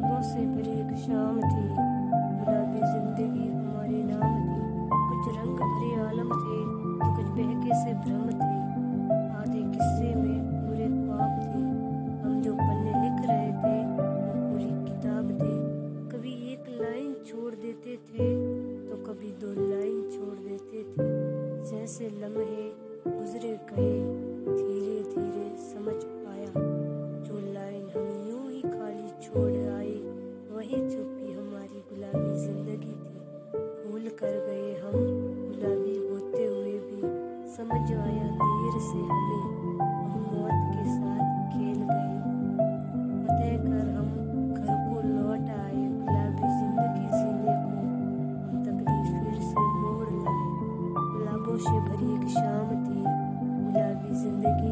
किताबों से भरी एक शाम थी। गुलाबी ज़िंदगी हमारे नाम थी। कुछ रंग भरे आलम थे तो कुछ बहके से भ्रम थे। आधे किस्से में पूरे ख्वाब थे। हम जो पन्ने लिख रहे थे, वो पूरी किताब थे। कभी एक लाइन छोड़ देते थे तो कभी दो लाइन छोड़ देते थे। जैसे लम्हे गुजरे गए धीरे धीरे समझ पाया जो लाइन हम यूँ ही खाली छोड़ गए हम होते हुए भी समझ आया देर से हमें हम मौत के साथ खेल गए। फतेह कर हम घर को लौट आए, गुलाबी ज़िंदगी जीने को हम फिर से मोड़ लाए। गुलाबों से भरी एक शाम थी, गुलाबी ज़िंदगी